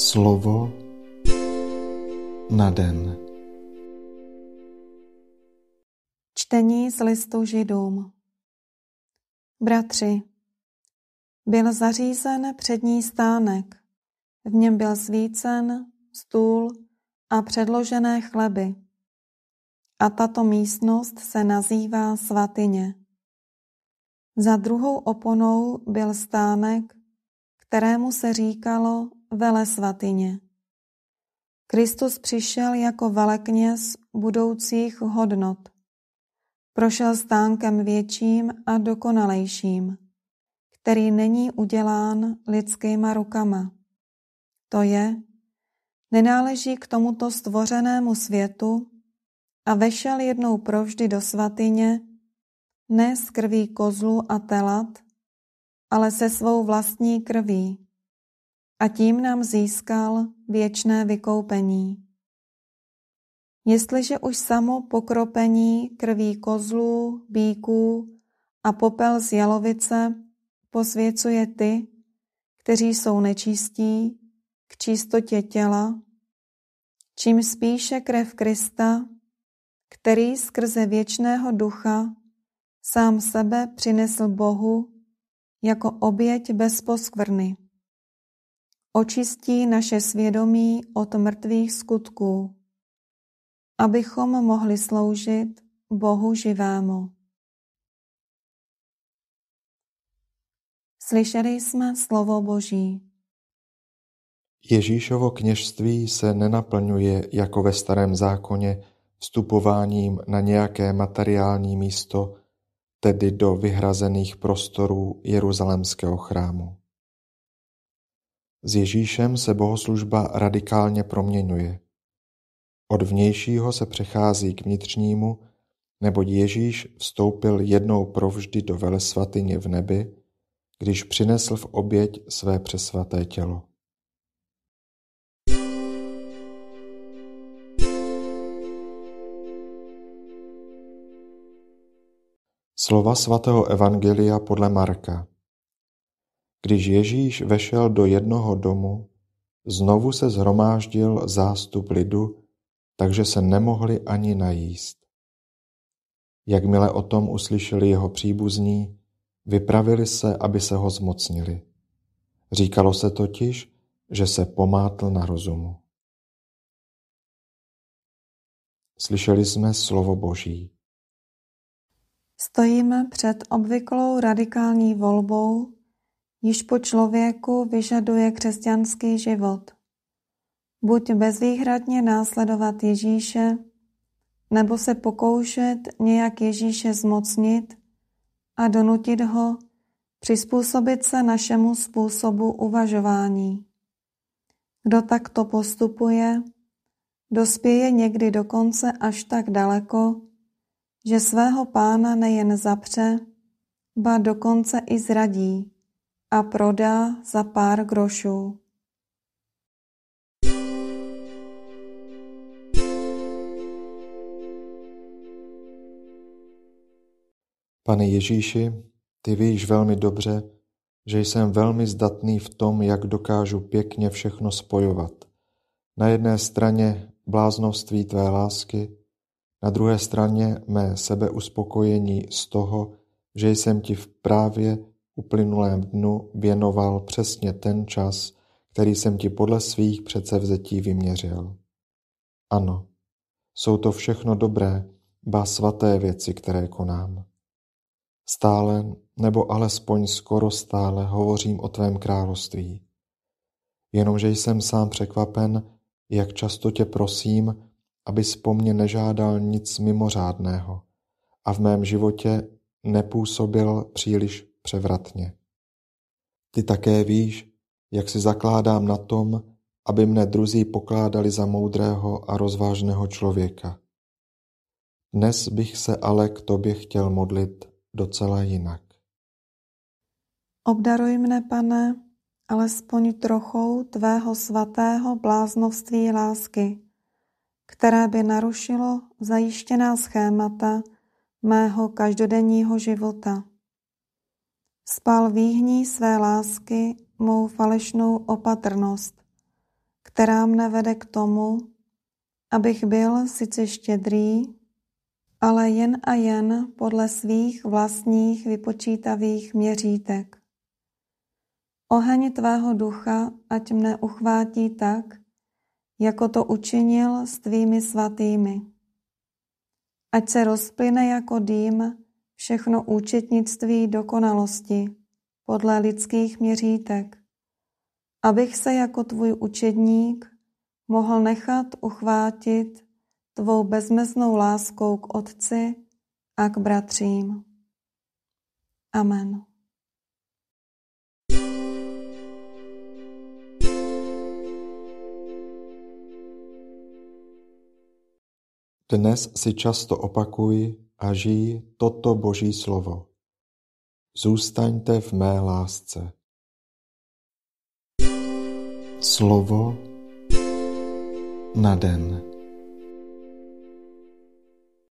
Slovo na den. Čtení z listu Židům. Bratři, byl zařízen přední stánek, v něm byl svícen, stůl a předložené chleby. A tato místnost se nazývá svatyně. Za druhou oponou byl stánek, kterému se říkalo vele svatyně. Kristus přišel jako velekněz budoucích hodnot. Prošel stánkem větším a dokonalejším, který není udělán lidskýma rukama. To je, nenáleží k tomuto stvořenému světu a vešel jednou provždy do svatyně, ne z krví kozlu a telat, ale se svou vlastní krví. A tím nám získal věčné vykoupení. Jestliže už samo pokropení krví kozlů, bíků a popel z jalovice posvěcuje ty, kteří jsou nečistí, k čistotě těla, čím spíše krev Krista, který skrze věčného ducha sám sebe přinesl Bohu jako oběť bez poskvrny. Očistí naše svědomí od mrtvých skutků, abychom mohli sloužit Bohu živému. Slyšeli jsme slovo Boží. Ježíšovo kněžství se nenaplňuje jako ve starém zákoně vstupováním na nějaké materiální místo, tedy do vyhrazených prostorů Jeruzalémského chrámu. S Ježíšem se bohoslužba radikálně proměňuje. Od vnějšího se přechází k vnitřnímu, neboť Ježíš vstoupil jednou provždy do velesvatyně v nebi, když přinesl v oběť své přesvaté tělo. Slova svatého Evangelia podle Marka Když Ježíš vešel do jednoho domu, znovu se zhromáždil zástup lidu, takže se nemohli ani najíst. Jakmile o tom uslyšeli jeho příbuzní, vypravili se, aby se ho zmocnili. Říkalo se totiž, že se pomátl na rozumu. Slyšeli jsme slovo Boží. Stojíme před obvyklou radikální volbou, již po člověku vyžaduje křesťanský život. Buď bezvýhradně následovat Ježíše, nebo se pokoušet nějak Ježíše zmocnit a donutit ho přizpůsobit se našemu způsobu uvažování. Kdo takto postupuje, dospěje někdy dokonce až tak daleko, že svého pána nejen zapře, ba dokonce i zradí a prodá za pár grošů. Pane Ježíši, ty víš velmi dobře, že jsem velmi zdatný v tom, jak dokážu pěkně všechno spojovat. Na jedné straně bláznovství tvé lásky, na druhé straně mé sebeuspokojení z toho, že jsem ti v právě uplynulém dnu věnoval přesně ten čas, který jsem ti podle svých předsevzetí vyměřil. Ano, jsou to všechno dobré, ba svaté věci, které konám. Stále, nebo alespoň skoro stále hovořím o tvém království. Jenomže jsem sám překvapen, jak často tě prosím, abys po mně nežádal nic mimořádného a v mém životě nepůsobil příliš převratně. Ty také víš, jak si zakládám na tom, aby mne druzí pokládali za moudrého a rozvážného člověka. Dnes bych se ale k tobě chtěl modlit docela jinak. Obdaruj mne, pane, alespoň trochou tvého svatého bláznovství lásky, které by narušilo zajištěná schémata mého každodenního života. Spal výhní své lásky mou falešnou opatrnost která mne vede k tomu, abych byl sice štědrý, ale jen a jen podle svých vlastních vypočítavých měřítek. Oheň tvého ducha ať mne uchvátí tak, jako to učinil s tvými svatými. Ať se rozplyne jako dým všechno účetnictví dokonalosti podle lidských měřítek, abych se jako tvůj učedník mohl nechat uchvátit tvou bezmeznou láskou k Otci a k bratřím. Amen. Dnes si často opakuj a žij toto Boží slovo. Zůstaňte v mé lásce. Slovo na den.